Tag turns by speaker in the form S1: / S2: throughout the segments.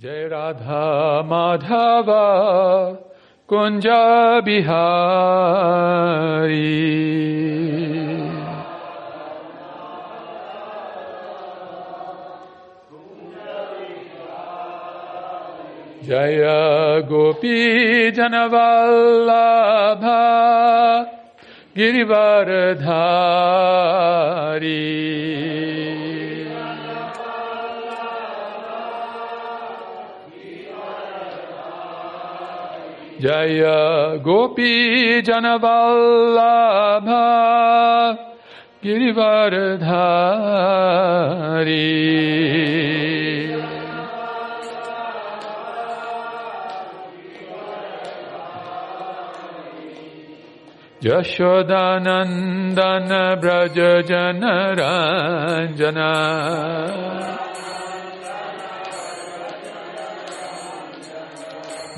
S1: Jai Radha Madhava Kunja Bihari. Jaya Gopi Janavallabha Girivaradhari. जय गोपी जनवल्लभ गिरिवरधारी यशोदानन्दन व्रज जनरञ्जना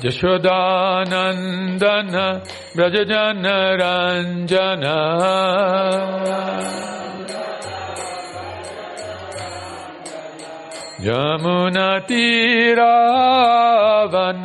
S1: यशोदानन्दन व्रज जनरञ्जना यमुनतीरावन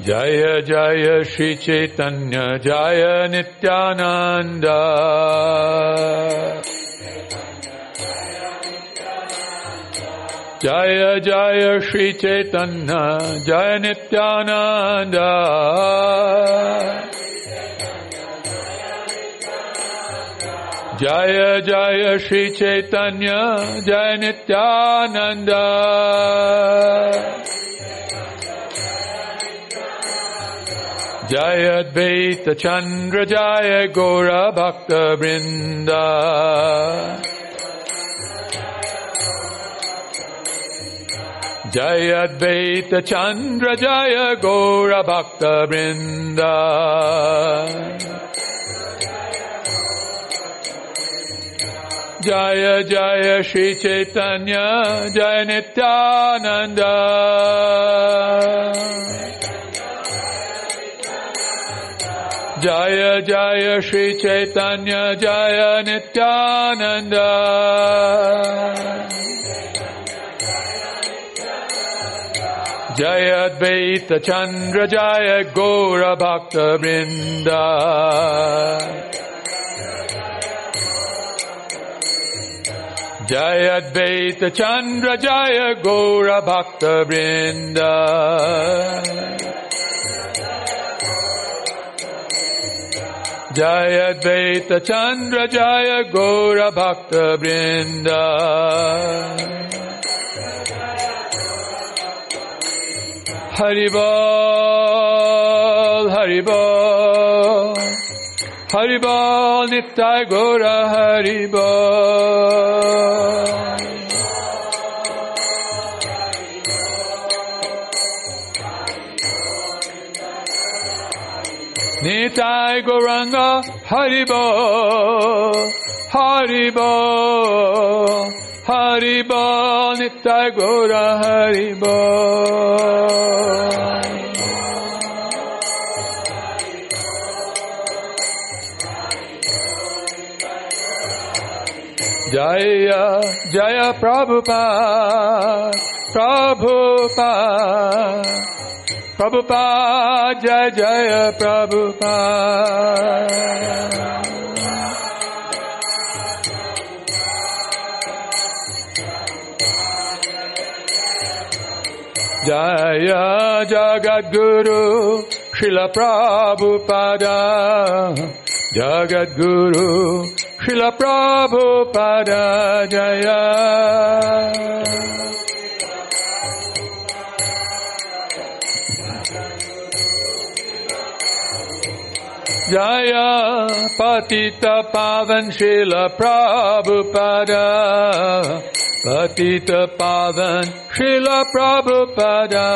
S1: जय जय श्री चैतन्य जय नित्यानन्द जय जय श्री चैतन्य जय नित्यानन्द जय जय श्री चैतन्य जय Nityanand Jayadvaita Chandra Jaya Gora Bhakta Brinda Jayadvaita Chandra Jaya Gora Bhakta Brinda Jaya Jaya Shri Chaitanya Jaya Nityananda. जय नित्यानन्द जय जय श्री चैतन्य जय नित्यानन्द जय अद्वैत चन्द्र जय गौर भक्त वृन्द जय अद्वैत चन्द्र जय गौर Jaya Advaita Chandra Jaya Gora Bhakta Brinda Haribal Haribal Haribal Nitya Gora Haribal Nitai Goranga Haribo Haribo Haribo Nitai Gora Haribo Jaya Jaya Prabhupada Prabhupada Prabhupada, Jai Jaya Prabhupada. Jaya Jagat Guru Srila Prabhupada Jagat Guru Srila Prabhupada Jaya. Jaya Patita Pavan Srila Prabhupada Patita Pavan Srila Prabhupada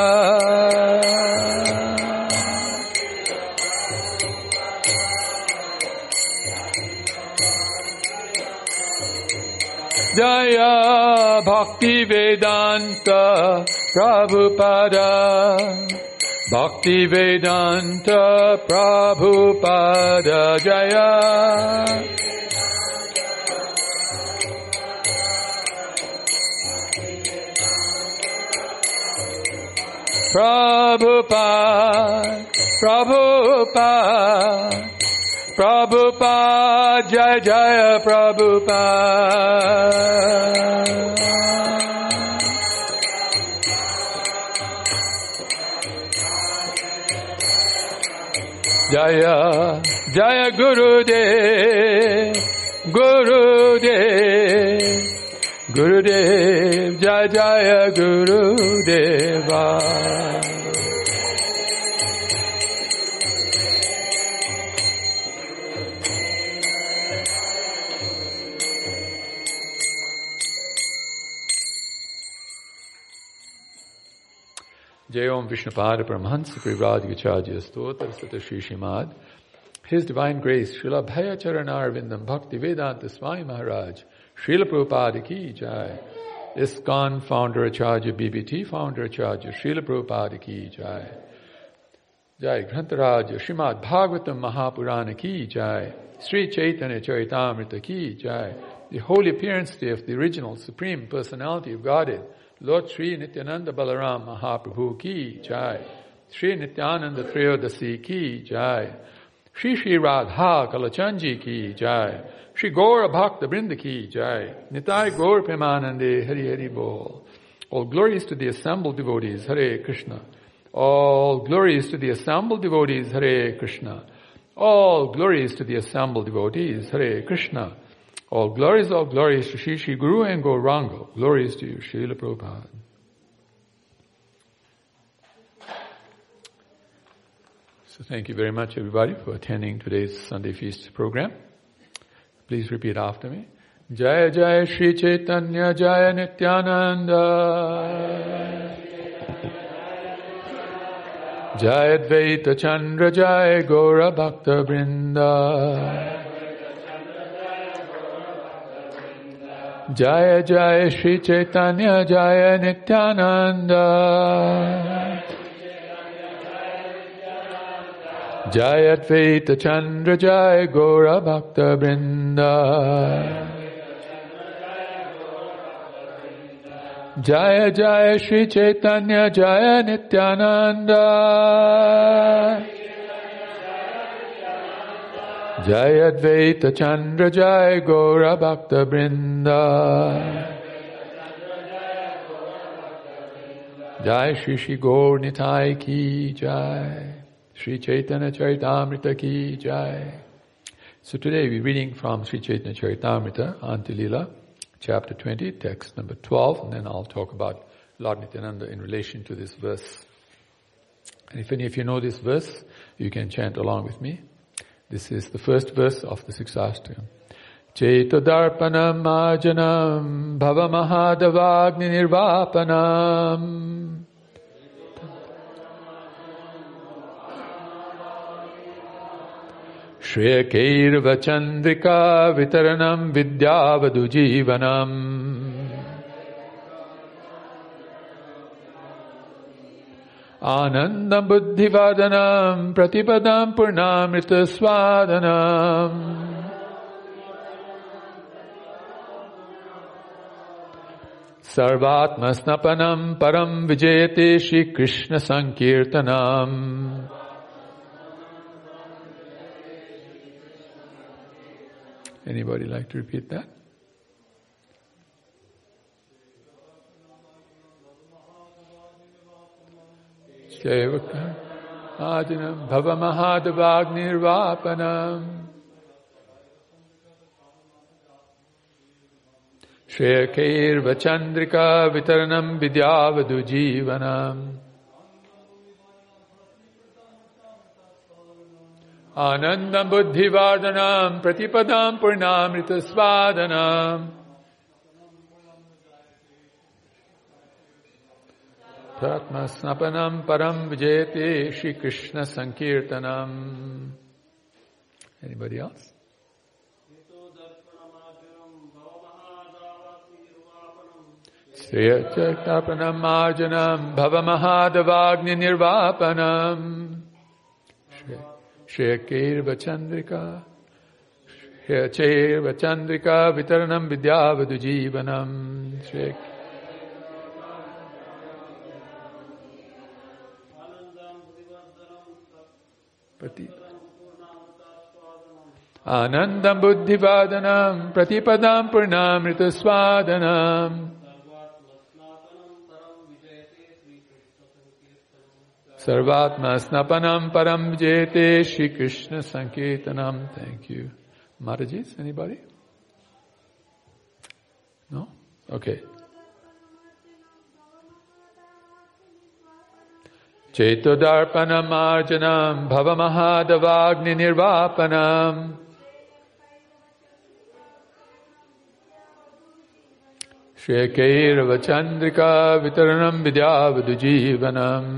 S1: Jaya Bhakti Vedanta Prabhupada Bhakti Vedanta Prabhupada Jaya. Prabhupada Prabhupada Prabhupada Jaya Jaya Prabhupada Jaya Jaya Guru De Guru De Guru Dev Jai Om Vishnupada Paramahansa Stotra Sata Shri Shimad His Divine Grace Srila Bhaya Charanarvindam Bhakti Vedanta Swami Maharaj Srila Prabhupada Ki Jai. ISKCON Founder Acharya BBT Founder Acharya Srila Prabhupada Ki Jai. Jai Grantaraj Srimad Bhagavatam Mahapurana Ki Jai. Sri Chaitanya Charitamrita Ki Jai. The Holy Appearance of the Original Supreme Personality of Godhead Lord Sri Nityananda Balaram Mahaprabhu ki jai. Sri Nityananda Triyodasi ki jai. Sri Sri Radha Kalachandji ki jai. Sri Gaura Bhakta Brinda ki jai. Nitai Gaur Premanande Hari Hari Bol. All glories to the assembled devotees, Hare Krishna. All glories to the assembled devotees, Hare Krishna. All glories to the assembled devotees, Hare Krishna. All glories, all glories to Shri Shri Guru and Gauranga. Glories to you, Srila Prabhupada. So thank you very much everybody for attending today's Sunday Feast program. Please repeat after me. Jaya Jaya Shri Chaitanya Jaya Nityananda Jaya Advaita Chandra Jaya Gaura Bhakta Brinda Jaya Jaya Shri Chaitanya Jaya Nityananda. Jaya Advaita Chandra Jaya Gaura Bhakta Brinda Jaya Jaya Shri Chaitanya Jaya Nityananda Jaya Advaita Chandra Jaya Gaura Bhakta Brinda Jai Shri Shri Gaur Nitai Ki Jai Sri Chaitanya Charitamrita Ki Jai So today we're reading from Sri Chaitanya Charitamrita, Antya-lila, chapter 20, text number 12, and then I'll talk about Lord Nityananda in relation to this verse. And if any of you know this verse, you can chant along with me. This is the first verse of the Siksastakam. Chetodarpanam ajanam bhavamahadavagni nirvapanam Shriyakairva chandrika vitaranam vidyavadu jivanam आनन्दम् बुद्धिवादनम् प्रतिपदम् पूर्णामृतस्वादनम् सर्वात्मस्नपनम् परम् विजयते श्रीकृष्णसङ्कीर्तनम् Anybody like to repeat that? Sevakam Ajinam Bhavamahadavagniर्वापनम् श्रेयकैर्वचन्द्रिका वितरणम् विद्यावधुजीवनम् आनन्दम् बुद्धिवादनाम् प्रतिपदाम् आध्यात्म स्नपनम परम विजेते Shri Krishna संकीर्तनम। Anybody else? श्रेयचक्तापनम आर्जनम भव महादवाग्नि निर्वापनम श्रेयकैर्व चंद्रिका श्रेयचैर्व चंद्रिका वितरणम विद्यावधु श्रेय आनन्दम् बुद्धिवादनम् प्रतिपदाम् पूर्णामृतस्वादनम् सर्वात्मा स्नपनम् परम् विजेते Shri Krishna Sankirtanam. Thank you. Maharajis, anybody? No? Okay. चेतुदर्पणमार्जनम् भवमहादवाग्निर्वापनम् शेकैर्वचन्द्रिका वितरणम् विद्यावदुजीवनम्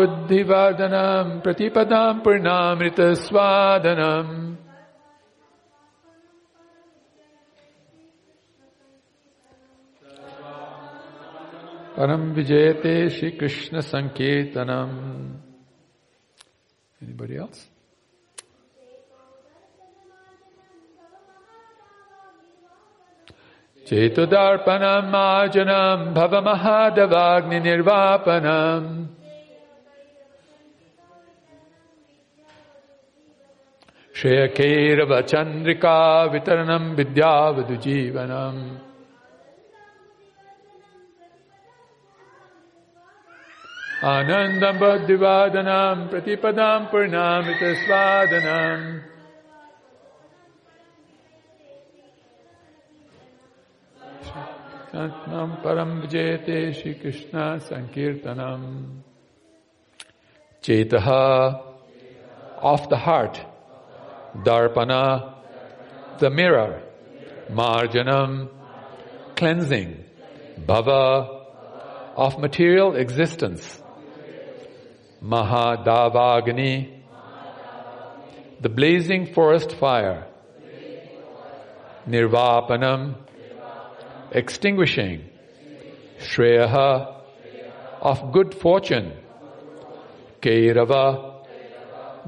S1: आनन्दबुद्धिवादनम् प्रतिपदाम् पूर्णामृतस्वादनम् Param Vijayate Shri Krishna Sankirtanam. Anybody else? Chetodarpanam Majanam Bhavamahadavagni Nirvapanam. Shreyakeirava Chandrika Vitaranam आनन्दम् बुद्धिवादनाम् प्रतिपदाम् पूर्णामृतस्वादनम् Shantam Param Vijayate Shri Krishna Sankirtanam Chetaha of the heart Darpana the mirror Marjanam cleansing Bhava of material existence Mahadavagni, the blazing forest fire, Nirvapanam, extinguishing, Shreyaha, of good fortune, Kairava,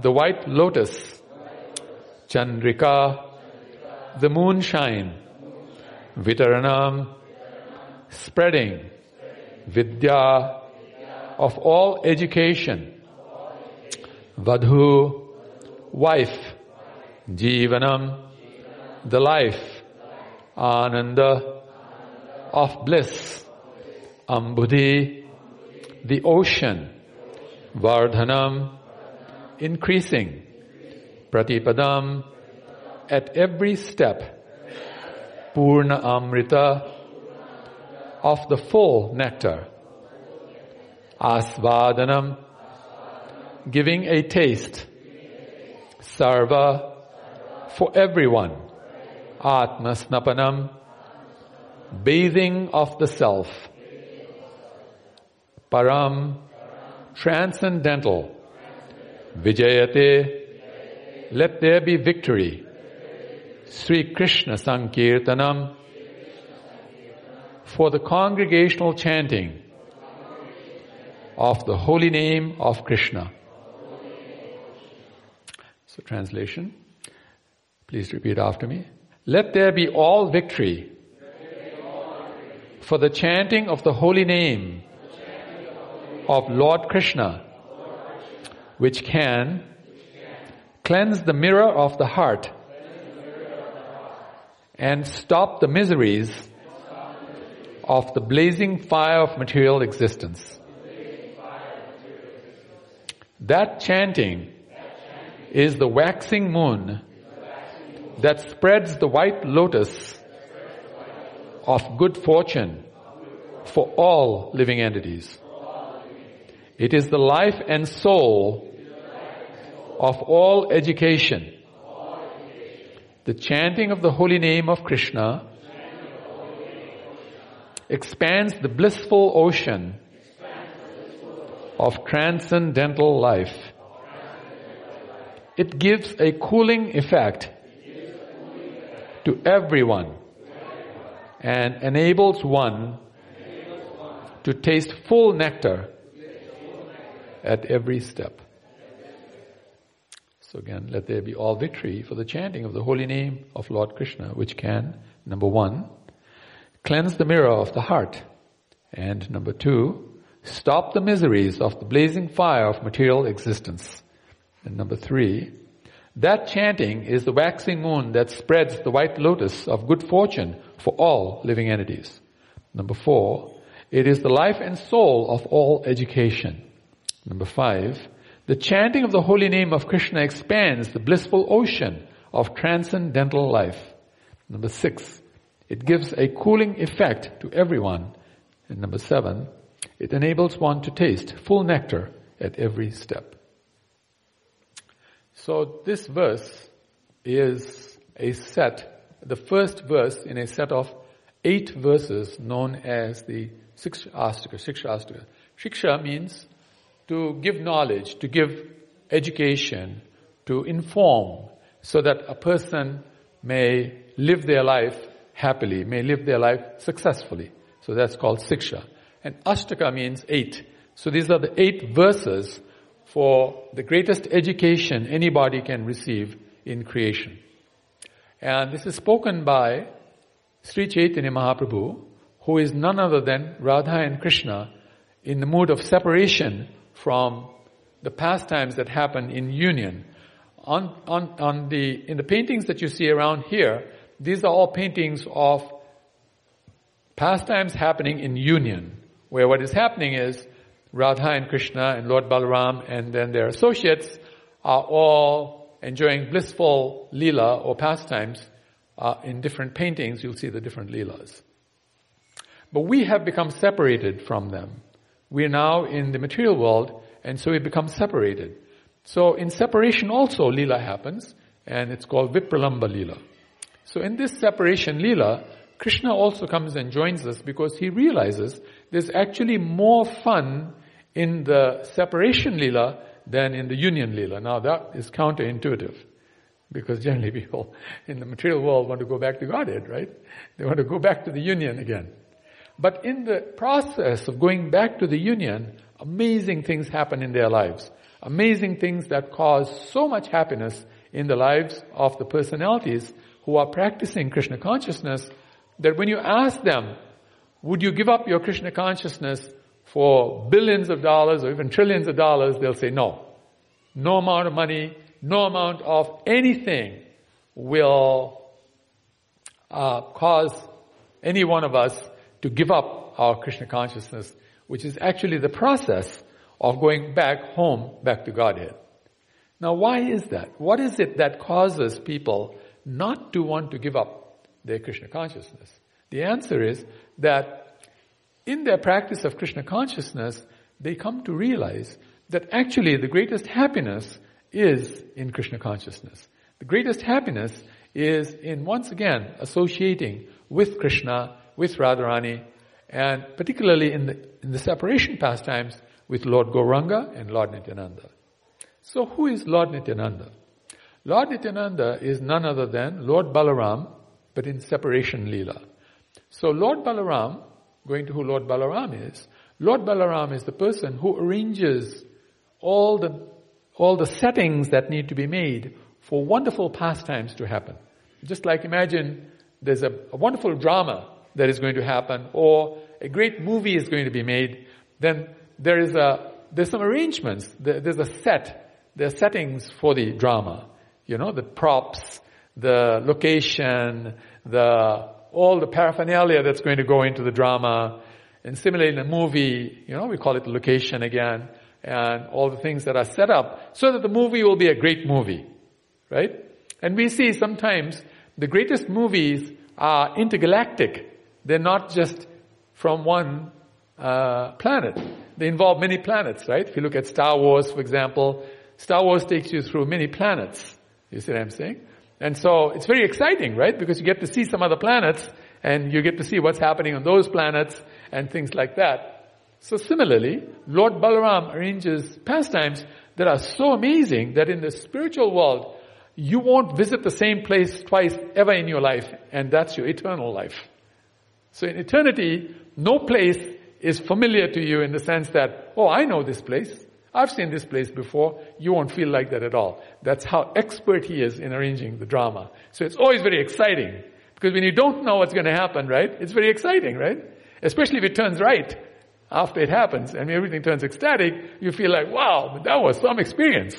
S1: the white lotus, Chandrika, the moonshine, Vitaranam, spreading, Vidya, of all education. Vadhu, wife. Jivanam, the life. Ananda, of bliss. Ambudhi, the ocean. Vardhanam, increasing. Pratipadam, at every step. Purna Amrita, of the full nectar. Asvadanam, giving a taste. Sarva, for everyone. Atmasnapanam, bathing of the self. Param, transcendental. Vijayate, let there be victory. Sri Krishna Sankirtanam, for the congregational chanting of the holy name of Krishna. So translation. Please repeat after me. Let there be all victory for the chanting of the holy name of Lord Krishna, which can cleanse the mirror of the heart and stop the miseries of the blazing fire of material existence. That chanting is the waxing moon that spreads the white lotus of good fortune for all living entities. It is the life and soul of all education. The chanting of the holy name of Krishna expands the blissful ocean of transcendental life. It gives a cooling effect to everyone and enables one to taste full nectar at every step. So again, let there be all victory for the chanting of the holy name of Lord Krishna, which can, number one, cleanse the mirror of the heart, and number two, stop the miseries of the blazing fire of material existence. And number three, that chanting is the waxing moon that spreads the white lotus of good fortune for all living entities. Number four, it is the life and soul of all education. Number five, the chanting of the holy name of Krishna expands the blissful ocean of transcendental life. Number six, it gives a cooling effect to everyone. And number seven, it enables one to taste full nectar at every step. So this verse is a set, the first verse in a set of eight verses known as the Siksha Ashtaka. Siksha Ashtaka. Shiksha means to give knowledge, to give education, to inform, so that a person may live their life happily, may live their life successfully. So that's called Siksha. And Ashtaka means eight. So these are the eight verses for the greatest education anybody can receive in creation. And this is spoken by Sri Chaitanya Mahaprabhu, who is none other than Radha and Krishna in the mood of separation from the pastimes that happen in union. On, on, on the, in the paintings that you see around here, these are all paintings of pastimes happening in union, where what is happening is Radha and Krishna and Lord Balaram and then their associates are all enjoying blissful lila or pastimes uh, in different paintings. You'll see the different leelas. But we have become separated from them. We are now in the material world and so we become separated. So in separation also lila happens and it's called Vipralamba lila. So in this separation lila, Krishna also comes and joins us because he realizes there's actually more fun in the separation lila than in the union lila. Now that is counterintuitive because generally people in the material world want to go back to Godhead, right? They want to go back to the union again. But in the process of going back to the union, amazing things happen in their lives. Amazing things that cause so much happiness in the lives of the personalities who are practicing Krishna consciousness that when you ask them, would you give up your Krishna consciousness for billions of dollars or even trillions of dollars, they'll say no. No amount of money, no amount of anything will uh, cause any one of us to give up our Krishna consciousness, which is actually the process of going back home, back to Godhead. Now why is that? What is it that causes people not to want to give up their Krishna consciousness? The answer is that in their practice of Krishna consciousness, they come to realize that actually the greatest happiness is in Krishna consciousness. The greatest happiness is in once again associating with Krishna, with Radharani, and particularly in the, in the separation pastimes with Lord Gauranga and Lord Nityananda. So who is Lord Nityananda? Lord Nityananda is none other than Lord Balaram, but in separation Leela. So Lord Balaram going to who Lord Balaram is, Lord Balaram is the person who arranges all the, all the settings that need to be made for wonderful pastimes to happen. Just like imagine there's a, a wonderful drama that is going to happen or a great movie is going to be made, then there is a, there's some arrangements, there's a set, there are settings for the drama. You know, the props, the location, the all the paraphernalia that's going to go into the drama. And similarly in a movie, you know, we call it location again. and all the things that are set up so that the movie will be a great movie. Right? And we see sometimes the greatest movies are intergalactic. They're not just from one uh, planet. They involve many planets, right? If you look at Star Wars, for example, Star Wars takes you through many planets. You see what I'm saying? And so it's very exciting, right? Because you get to see some other planets and you get to see what's happening on those planets and things like that. So similarly, Lord Balaram arranges pastimes that are so amazing that in the spiritual world, you won't visit the same place twice ever in your life, and that's your eternal life. So in eternity, no place is familiar to you in the sense that, oh, I know this place. I've seen this place before. You won't feel like that at all. That's how expert he is in arranging the drama. So it's always very exciting. Because when you don't know what's going to happen, right, it's very exciting, right? Especially if it turns right after it happens and everything turns ecstatic, you feel like, wow, that was some experience.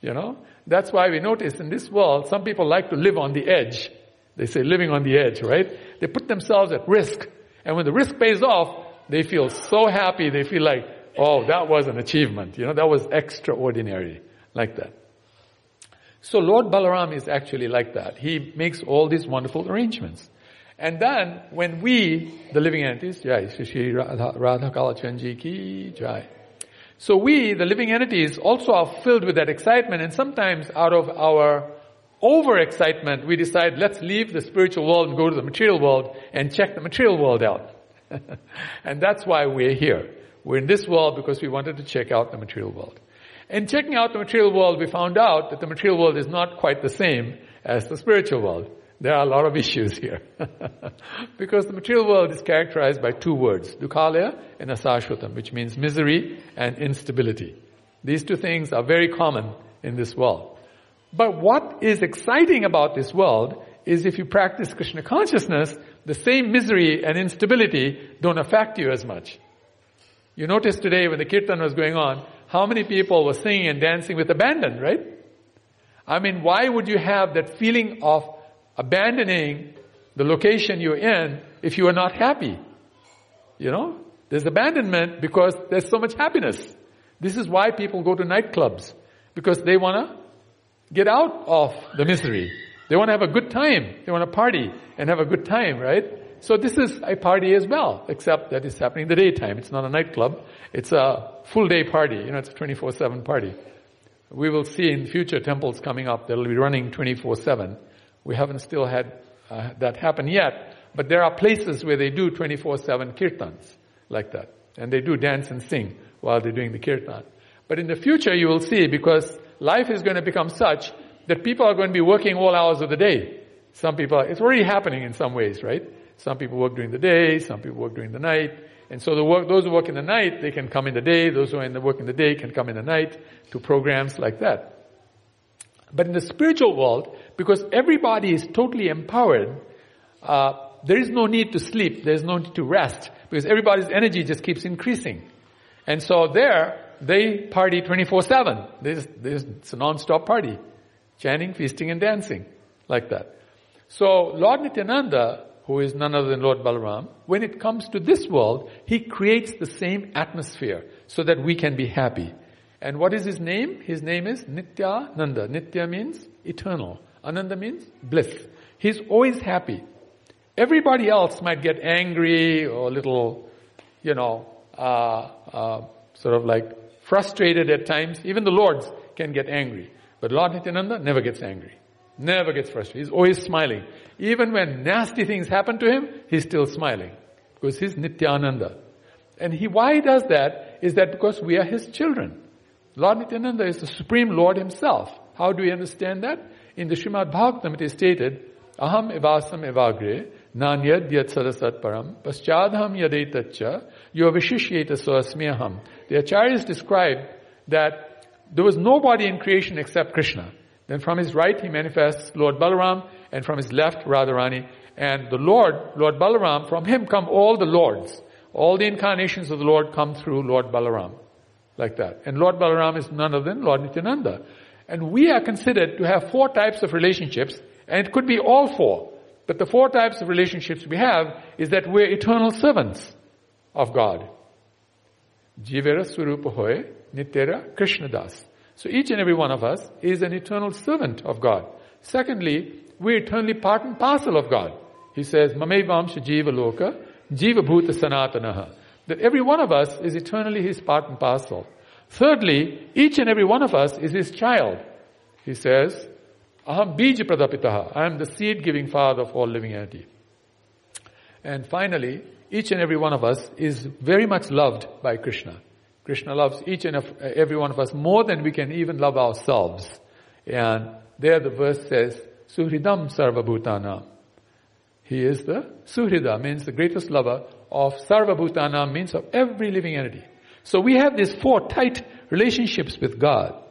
S1: You know? That's why we notice in this world, some people like to live on the edge. They say living on the edge, right? They put themselves at risk. And when the risk pays off, they feel so happy. They feel like, oh, that was an achievement. You know, that was extraordinary. Like that. So Lord Balaram is actually like that. He makes all these wonderful arrangements. And then when we, the living entities, Jai, Shri Radha, Radha Kalachandji ki Jai. So we, the living entities, also are filled with that excitement and sometimes out of our overexcitement, we decide let's leave the spiritual world and go to the material world and check the material world out. and that's why we're here. We're in this world because we wanted to check out the material world. And checking out the material world, we found out that the material world is not quite the same as the spiritual world. There are a lot of issues here. because the material world is characterized by two words, dukhalaya and asashvatam, which means misery and instability. These two things are very common in this world. But what is exciting about this world is if you practice Krishna consciousness, the same misery and instability don't affect you as much. You notice today when the kirtan was going on, how many people were singing and dancing with abandon, right? I mean, why would you have that feeling of abandoning the location you're in if you are not happy. You know? There's abandonment because there's so much happiness. This is why people go to nightclubs. Because they wanna get out of the misery. They wanna have a good time. They wanna party and have a good time, right? So this is a party as well, except that it's happening in the daytime. It's not a nightclub. It's a full day party. You know, it's a 24-7 party. We will see in future temples coming up that'll be running 24-7. We haven't still had uh, that happen yet, but there are places where they do 24-7 kirtans like that. And they do dance and sing while they're doing the kirtan. But in the future you will see because life is going to become such that people are going to be working all hours of the day. Some people, it's already happening in some ways, right? Some people work during the day, some people work during the night. And so the work, those who work in the night, they can come in the day. Those who are in the work in the day can come in the night to programs like that. But in the spiritual world, because everybody is totally empowered, uh, there is no need to sleep, there is no need to rest, because everybody's energy just keeps increasing. And so there, they party 24-7. There's, there's, it's a non-stop party. Chanting, feasting and dancing. Like that. So Lord Nityananda, who is none other than Lord Balaram, when it comes to this world, he creates the same atmosphere so that we can be happy. And what is his name? His name is Nitya Nanda. Nitya means eternal. Ananda means bliss. He's always happy. Everybody else might get angry or a little, you know, uh, uh, sort of like frustrated at times. Even the lords can get angry. But Lord Nityananda never gets angry. Never gets frustrated. He's always smiling. Even when nasty things happen to him, he's still smiling. Because he's Nityananda. And he, why he does that is that because we are his children. Lord Nityananda is the Supreme Lord Himself. How do we understand that? In the Srimad Bhagavatam it is stated, Aham evasam evagre, nanyad yad sadasat param, paschadham yadetacha, yovishishyeta soasmiyaham. The acharyas describe that there was nobody in creation except Krishna. Then from his right he manifests Lord Balaram, and from his left Radharani. And the Lord, Lord Balaram, from him come all the Lords. All the incarnations of the Lord come through Lord Balaram like that. And Lord Balaram is none other than Lord Nityananda. And we are considered to have four types of relationships, and it could be all four. But the four types of relationships we have is that we're eternal servants of God. Jivera Swarupa Hoy, Nityera Krishna Das. So each and every one of us is an eternal servant of God. Secondly, we're eternally part and parcel of God. He says, Mamevamsha Jiva Loka, Jiva Bhuta Sanatanaha. That every one of us is eternally his part and parcel. Thirdly, each and every one of us is his child. He says, Aham Bija Pradapitaha. I am the seed giving father of all living entity. And finally, each and every one of us is very much loved by Krishna. Krishna loves each and uh, every one of us more than we can even love ourselves. And there the verse says, Suhridam Sarvabhutanam. He is the Suhrida, means the greatest lover of Sarvabhutanam, means of every living entity. So we have these four tight relationships with God.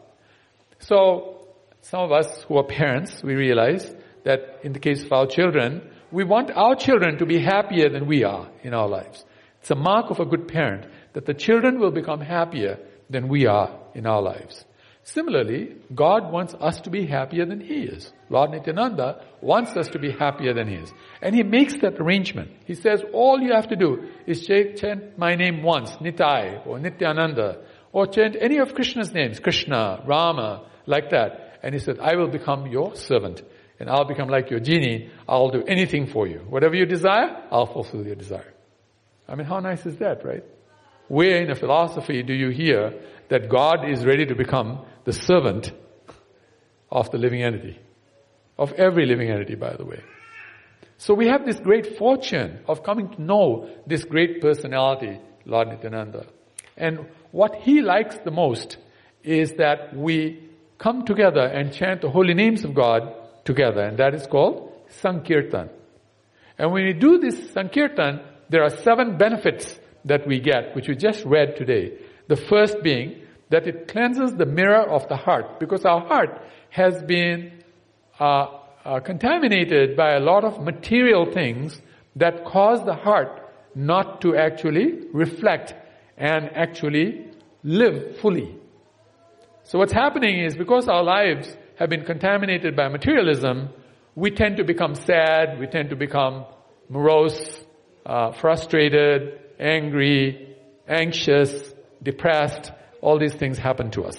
S1: So some of us who are parents, we realize that in the case of our children, we want our children to be happier than we are in our lives. It's a mark of a good parent that the children will become happier than we are in our lives. Similarly, God wants us to be happier than He is. Lord Nityananda wants us to be happier than He is. And He makes that arrangement. He says, all you have to do is chant my name once, Nitai or Nityananda, or chant any of Krishna's names, Krishna, Rama, like that. And He said, I will become your servant. And I'll become like your genie. I'll do anything for you. Whatever you desire, I'll fulfill your desire. I mean, how nice is that, right? Where in a philosophy do you hear that God is ready to become the servant of the living entity. Of every living entity, by the way. So we have this great fortune of coming to know this great personality, Lord Nityananda. And what he likes the most is that we come together and chant the holy names of God together, and that is called Sankirtan. And when we do this Sankirtan, there are seven benefits that we get, which we just read today. The first being that it cleanses the mirror of the heart because our heart has been uh, uh, contaminated by a lot of material things that cause the heart not to actually reflect and actually live fully. So what's happening is because our lives have been contaminated by materialism, we tend to become sad, we tend to become morose, uh, frustrated, angry, anxious, depressed, all these things happen to us.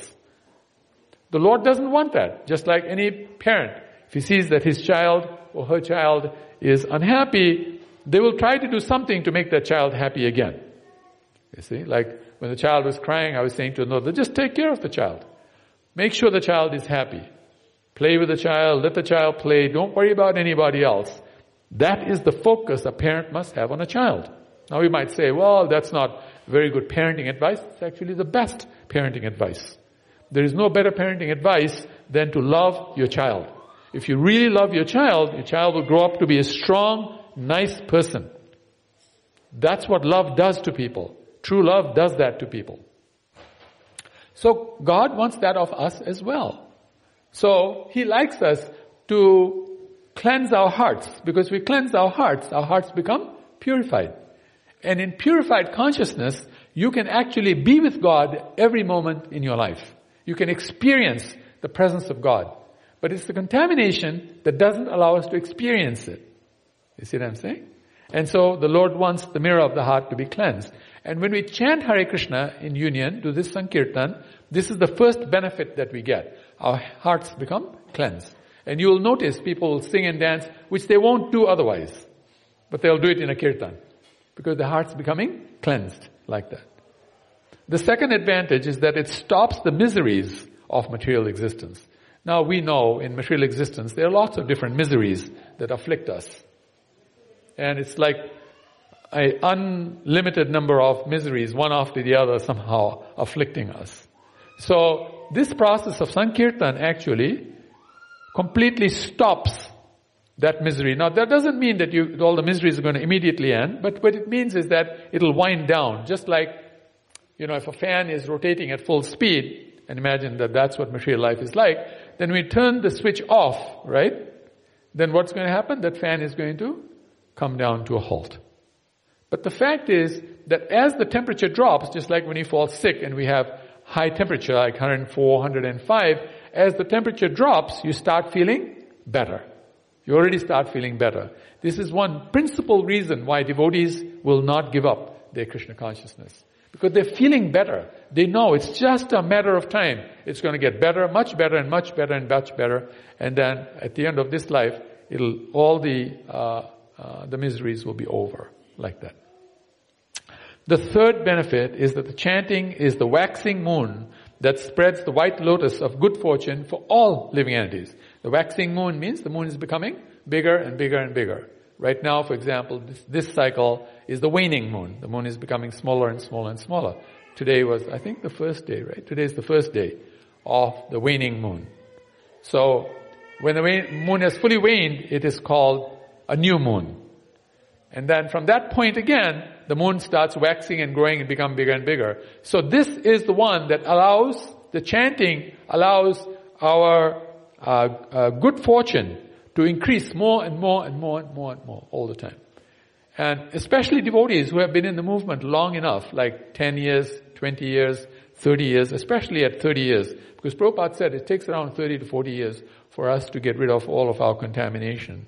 S1: The Lord doesn't want that. Just like any parent, if he sees that his child or her child is unhappy, they will try to do something to make that child happy again. You see, like when the child was crying, I was saying to another, just take care of the child. Make sure the child is happy. Play with the child, let the child play, don't worry about anybody else. That is the focus a parent must have on a child. Now we might say, well, that's not very good parenting advice. It's actually the best parenting advice. There is no better parenting advice than to love your child. If you really love your child, your child will grow up to be a strong, nice person. That's what love does to people. True love does that to people. So God wants that of us as well. So He likes us to cleanse our hearts. Because we cleanse our hearts, our hearts become purified. And in purified consciousness, you can actually be with God every moment in your life. You can experience the presence of God. But it's the contamination that doesn't allow us to experience it. You see what I'm saying? And so the Lord wants the mirror of the heart to be cleansed. And when we chant Hare Krishna in union, do this Sankirtan, this is the first benefit that we get. Our hearts become cleansed. And you will notice people will sing and dance, which they won't do otherwise. But they'll do it in a kirtan because the heart's becoming cleansed like that. The second advantage is that it stops the miseries of material existence. Now we know in material existence there are lots of different miseries that afflict us. And it's like an unlimited number of miseries, one after the other somehow afflicting us. So this process of Sankirtan actually completely stops that misery. Now that doesn't mean that you, all the miseries are going to immediately end, but what it means is that it'll wind down. Just like, you know, if a fan is rotating at full speed, and imagine that that's what material life is like, then we turn the switch off, right? Then what's going to happen? That fan is going to come down to a halt. But the fact is that as the temperature drops, just like when you fall sick and we have high temperature, like 104, 105, as the temperature drops, you start feeling better. You already start feeling better. This is one principal reason why devotees will not give up their Krishna consciousness. Because they're feeling better. They know it's just a matter of time. It's going to get better, much better and much better and much better. And then at the end of this life, it'll, all the, uh, uh, the miseries will be over like that. The third benefit is that the chanting is the waxing moon that spreads the white lotus of good fortune for all living entities. The waxing moon means the moon is becoming bigger and bigger and bigger. Right now, for example, this, this cycle is the waning moon. The moon is becoming smaller and smaller and smaller. Today was, I think, the first day, right? Today is the first day of the waning moon. So, when the moon has fully waned, it is called a new moon. And then from that point again, the moon starts waxing and growing and become bigger and bigger. So this is the one that allows, the chanting allows our uh, uh, good fortune to increase more and more and more and more and more all the time. And especially devotees who have been in the movement long enough, like 10 years, 20 years, 30 years, especially at 30 years, because Prabhupada said it takes around 30 to 40 years for us to get rid of all of our contamination.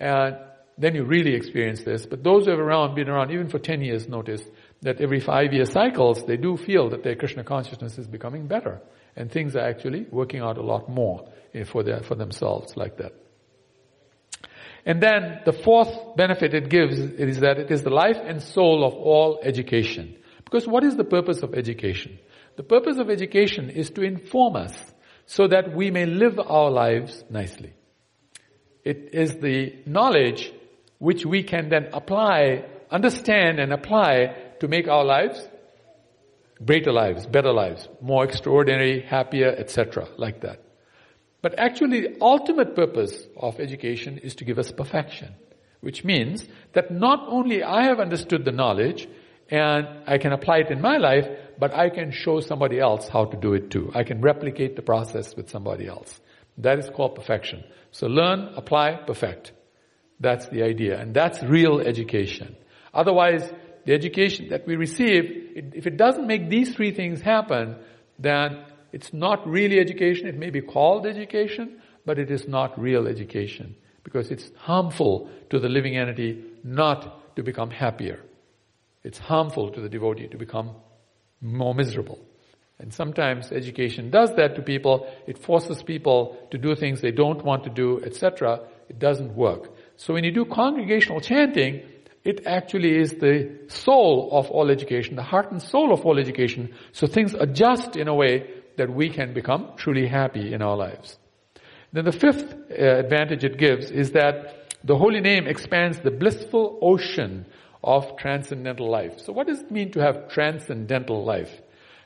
S1: And then you really experience this. But those who have around, been around even for 10 years notice that every five year cycles, they do feel that their Krishna consciousness is becoming better. And things are actually working out a lot more eh, for, their, for themselves like that. And then the fourth benefit it gives is that it is the life and soul of all education. Because what is the purpose of education? The purpose of education is to inform us so that we may live our lives nicely. It is the knowledge which we can then apply, understand and apply to make our lives greater lives, better lives, more extraordinary, happier, etc., like that. But actually, the ultimate purpose of education is to give us perfection, which means that not only I have understood the knowledge and I can apply it in my life, but I can show somebody else how to do it too. I can replicate the process with somebody else. That is called perfection. So learn, apply, perfect. That's the idea. And that's real education. Otherwise, the education that we receive, if it doesn't make these three things happen, then it's not really education. It may be called education, but it is not real education because it's harmful to the living entity not to become happier. It's harmful to the devotee to become more miserable. And sometimes education does that to people. It forces people to do things they don't want to do, etc. It doesn't work. So when you do congregational chanting, it actually is the soul of all education, the heart and soul of all education. So things adjust in a way that we can become truly happy in our lives. Then the fifth uh, advantage it gives is that the holy name expands the blissful ocean of transcendental life. So what does it mean to have transcendental life?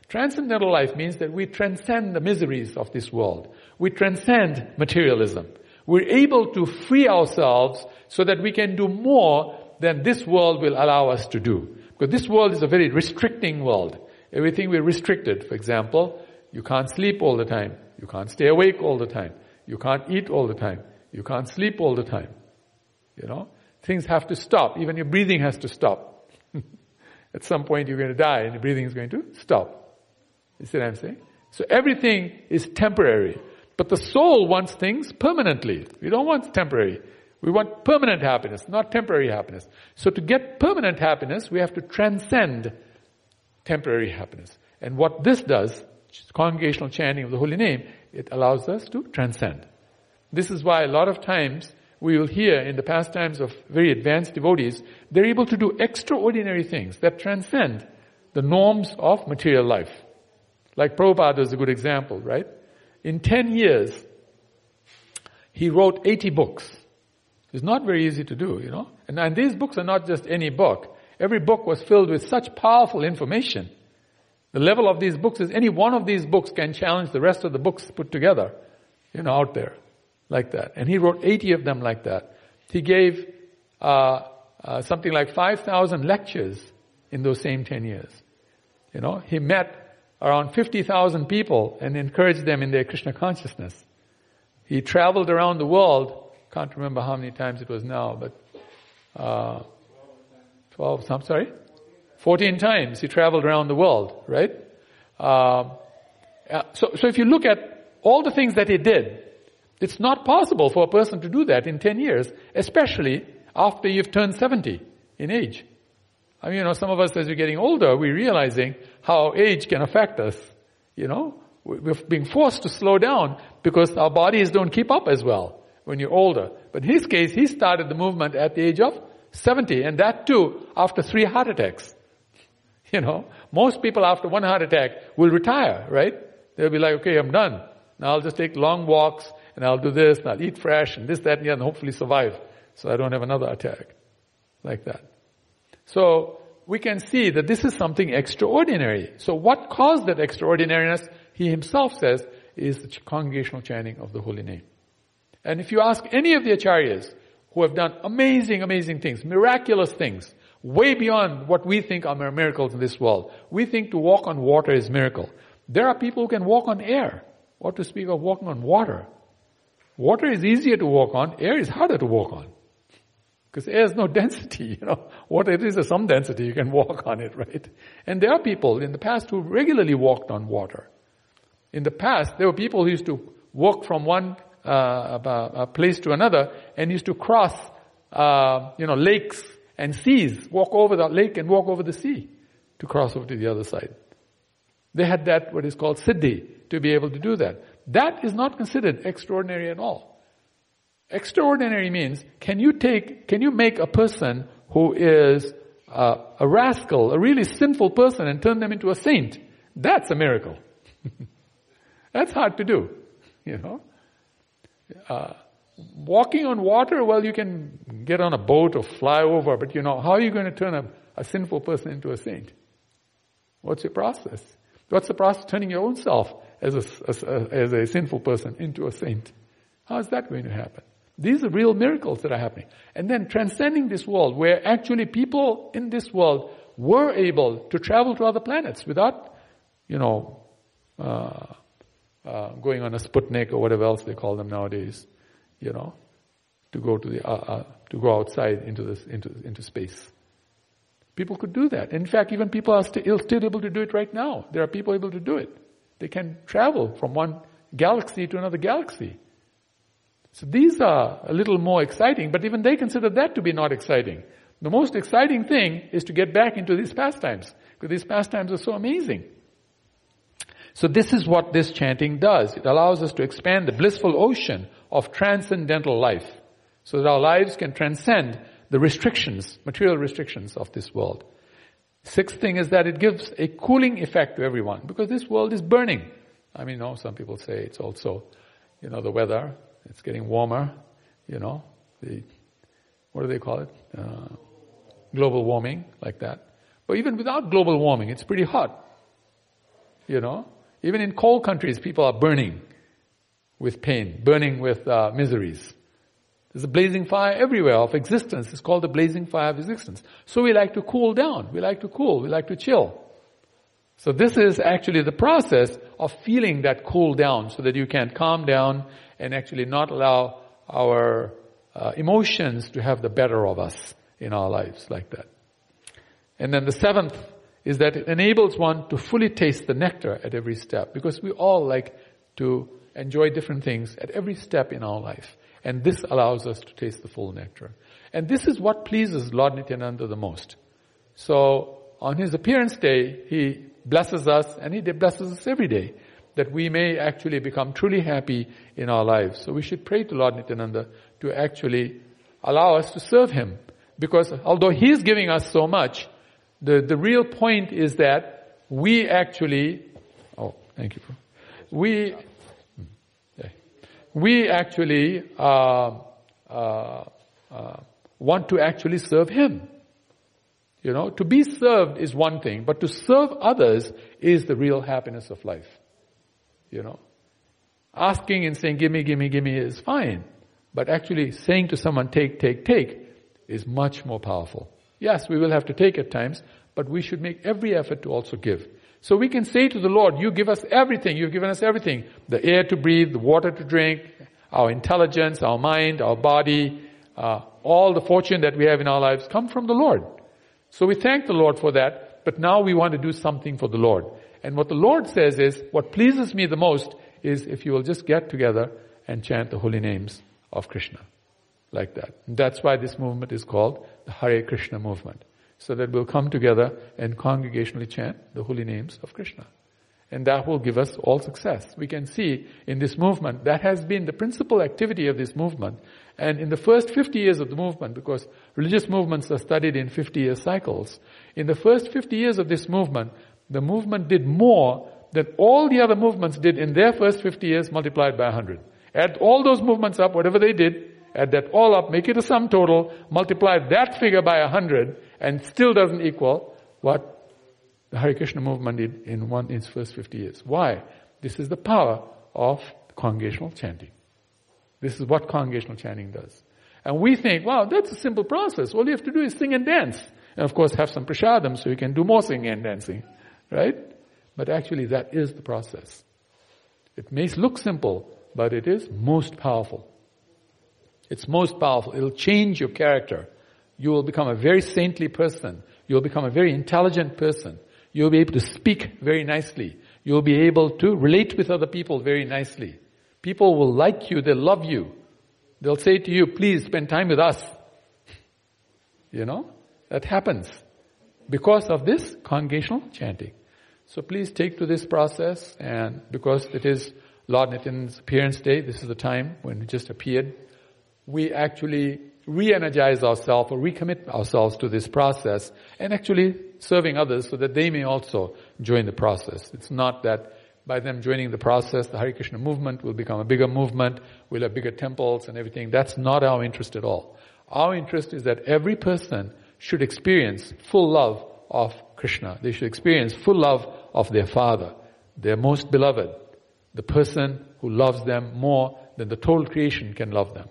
S1: Transcendental life means that we transcend the miseries of this world. We transcend materialism. We're able to free ourselves so that we can do more than this world will allow us to do. Because this world is a very restricting world. Everything we're restricted. For example, you can't sleep all the time. You can't stay awake all the time. You can't eat all the time. You can't sleep all the time. You know? Things have to stop. Even your breathing has to stop. At some point you're going to die and your breathing is going to stop. You see what I'm saying? So everything is temporary. But the soul wants things permanently. We don't want temporary. We want permanent happiness, not temporary happiness. So to get permanent happiness, we have to transcend temporary happiness. And what this does congregational chanting of the holy name, it allows us to transcend. This is why a lot of times we will hear in the pastimes of very advanced devotees, they're able to do extraordinary things that transcend the norms of material life. Like Prabhupada is a good example, right? In 10 years, he wrote 80 books. It's not very easy to do, you know. And, and these books are not just any book. Every book was filled with such powerful information the level of these books is any one of these books can challenge the rest of the books put together, you know, out there, like that. And he wrote 80 of them like that. He gave uh, uh, something like 5,000 lectures in those same 10 years. You know, he met around 50,000 people and encouraged them in their Krishna consciousness. He traveled around the world. Can't remember how many times it was now, but uh, 12. I'm sorry. 14 times he traveled around the world, right? Um, uh, so, so if you look at all the things that he did, it's not possible for a person to do that in 10 years, especially after you've turned 70 in age. I mean, you know, some of us as we're getting older, we're realizing how age can affect us. You know, we're being forced to slow down because our bodies don't keep up as well when you're older. But in his case, he started the movement at the age of 70, and that too after three heart attacks. You know, most people after one heart attack will retire, right? They'll be like, okay, I'm done. Now I'll just take long walks, and I'll do this, and I'll eat fresh, and this, that, and the other, and hopefully survive, so I don't have another attack. Like that. So, we can see that this is something extraordinary. So what caused that extraordinariness, he himself says, is the congregational chanting of the holy name. And if you ask any of the acharyas who have done amazing, amazing things, miraculous things, way beyond what we think are miracles in this world. We think to walk on water is miracle. There are people who can walk on air. What to speak of walking on water? Water is easier to walk on, air is harder to walk on. Because air has no density, you know. Water it is some density, you can walk on it, right? And there are people in the past who regularly walked on water. In the past, there were people who used to walk from one uh, a place to another and used to cross, uh, you know, lakes and seas, walk over the lake and walk over the sea to cross over to the other side. They had that, what is called siddhi, to be able to do that. That is not considered extraordinary at all. Extraordinary means, can you take, can you make a person who is uh, a rascal, a really sinful person and turn them into a saint? That's a miracle. That's hard to do, you know. Uh, walking on water, well, you can get on a boat or fly over, but you know, how are you going to turn a, a sinful person into a saint? What's your process? What's the process of turning your own self as a, as a, as a sinful person into a saint? How is that going to happen? These are real miracles that are happening. And then transcending this world, where actually people in this world were able to travel to other planets without, you know, uh, uh, going on a Sputnik or whatever else they call them nowadays, you know, to go to the uh, uh, to go outside into this into into space. People could do that. In fact, even people are still, still able to do it right now. There are people able to do it. They can travel from one galaxy to another galaxy. So these are a little more exciting, but even they consider that to be not exciting. The most exciting thing is to get back into these pastimes, because these pastimes are so amazing. So this is what this chanting does. It allows us to expand the blissful ocean of transcendental life so that our lives can transcend the restrictions, material restrictions of this world. Sixth thing is that it gives a cooling effect to everyone because this world is burning. I mean, you know, some people say it's also, you know, the weather, it's getting warmer, you know, the, what do they call it? Uh, global warming, like that. But even without global warming, it's pretty hot, you know. Even in cold countries, people are burning with pain, burning with uh, miseries. There's a blazing fire everywhere of existence. It's called the blazing fire of existence. So we like to cool down. We like to cool. We like to chill. So this is actually the process of feeling that cool down so that you can calm down and actually not allow our uh, emotions to have the better of us in our lives like that. And then the seventh is that it enables one to fully taste the nectar at every step because we all like to enjoy different things at every step in our life. And this allows us to taste the full nectar. And this is what pleases Lord Nityananda the most. So on his appearance day, he blesses us and he blesses us every day that we may actually become truly happy in our lives. So we should pray to Lord Nityananda to actually allow us to serve him. Because although he is giving us so much, the, the real point is that we actually, oh, thank you. We, we actually uh, uh, uh, want to actually serve Him. You know, to be served is one thing, but to serve others is the real happiness of life. You know, asking and saying, give me, give me, give me is fine. But actually saying to someone, take, take, take is much more powerful. Yes, we will have to take at times, but we should make every effort to also give. So we can say to the Lord, you give us everything, you've given us everything. The air to breathe, the water to drink, our intelligence, our mind, our body, uh, all the fortune that we have in our lives come from the Lord. So we thank the Lord for that, but now we want to do something for the Lord. And what the Lord says is, what pleases me the most is if you will just get together and chant the holy names of Krishna. Like that. That's why this movement is called the Hare Krishna movement. so that we'll come together and congregationally chant the holy names of Krishna. And that will give us all success. We can see in this movement, that has been the principal activity of this movement. And in the first 50 years of the movement, because religious movements are studied in 50 year cycles, in the first 50 years of this movement, the movement did more than all the other movements did in their first 50 years multiplied by 100. Add all those movements up, whatever they did, add that all up, make it a sum total, multiply that figure by 100, and still doesn't equal what the Hare Krishna movement did in one its first 50 years. Why? This is the power of congregational chanting. This is what congregational chanting does. And we think, wow, that's a simple process. All you have to do is sing and dance. And of course have some prasadam so you can do more singing and dancing. Right? But actually that is the process. It may look simple, but it is most powerful. It's most powerful. It'll change your character. You will become a very saintly person. You'll become a very intelligent person. You'll be able to speak very nicely. You'll be able to relate with other people very nicely. People will like you, they'll love you. They'll say to you, please spend time with us. You know, that happens because of this congregational chanting. So please take to this process and because it is Lord Nityananda's appearance day, this is the time when he just appeared, we actually re-energize ourselves or recommit ourselves to this process and actually serving others so that they may also join the process. It's not that by them joining the process, the Hare Krishna movement will become a bigger movement, we'll have bigger temples and everything. That's not our interest at all. Our interest is that every person should experience full love of Krishna. They should experience full love of their Father, their most beloved, the person who loves them more than the total creation can love them.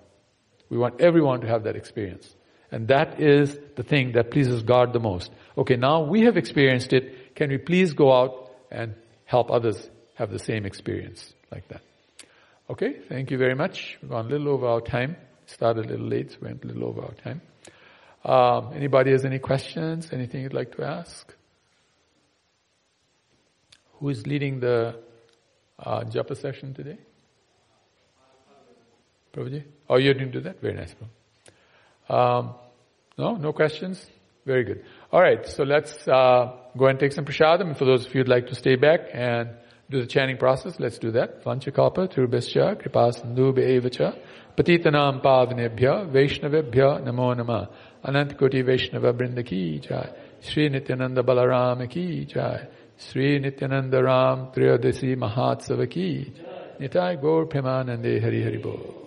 S1: We want everyone to have that experience. And that is the thing that pleases God the most. Okay, now we have experienced it. Can we please go out and help others have the same experience like that? Okay, thank you very much. We've gone a little over our time. Started a little late, went a little over our time. Um, anybody has any questions? Anything you'd like to ask? Who is leading the uh, japa session today? Prabhuji? Oh, you didn't do that? Very nice. Um, no? No questions? Very good. Alright, so let's uh, go and take some prasadam. And for those of you who'd like to stay back and do the chanting process, let's do that. Vanchakalpa, Turbascha, Kripasandu Be'evacha, Patitanam Pavanebhya, Vaishnavebhya, Namo Nama, Anantakoti Vaishnava Brindaki Jai, Sri Nityananda Balarama Ki Jai, Sri Nityananda Ram Triyodasi Mahatsava Ki Nitai Gaur Premanande Hari Hari Bol.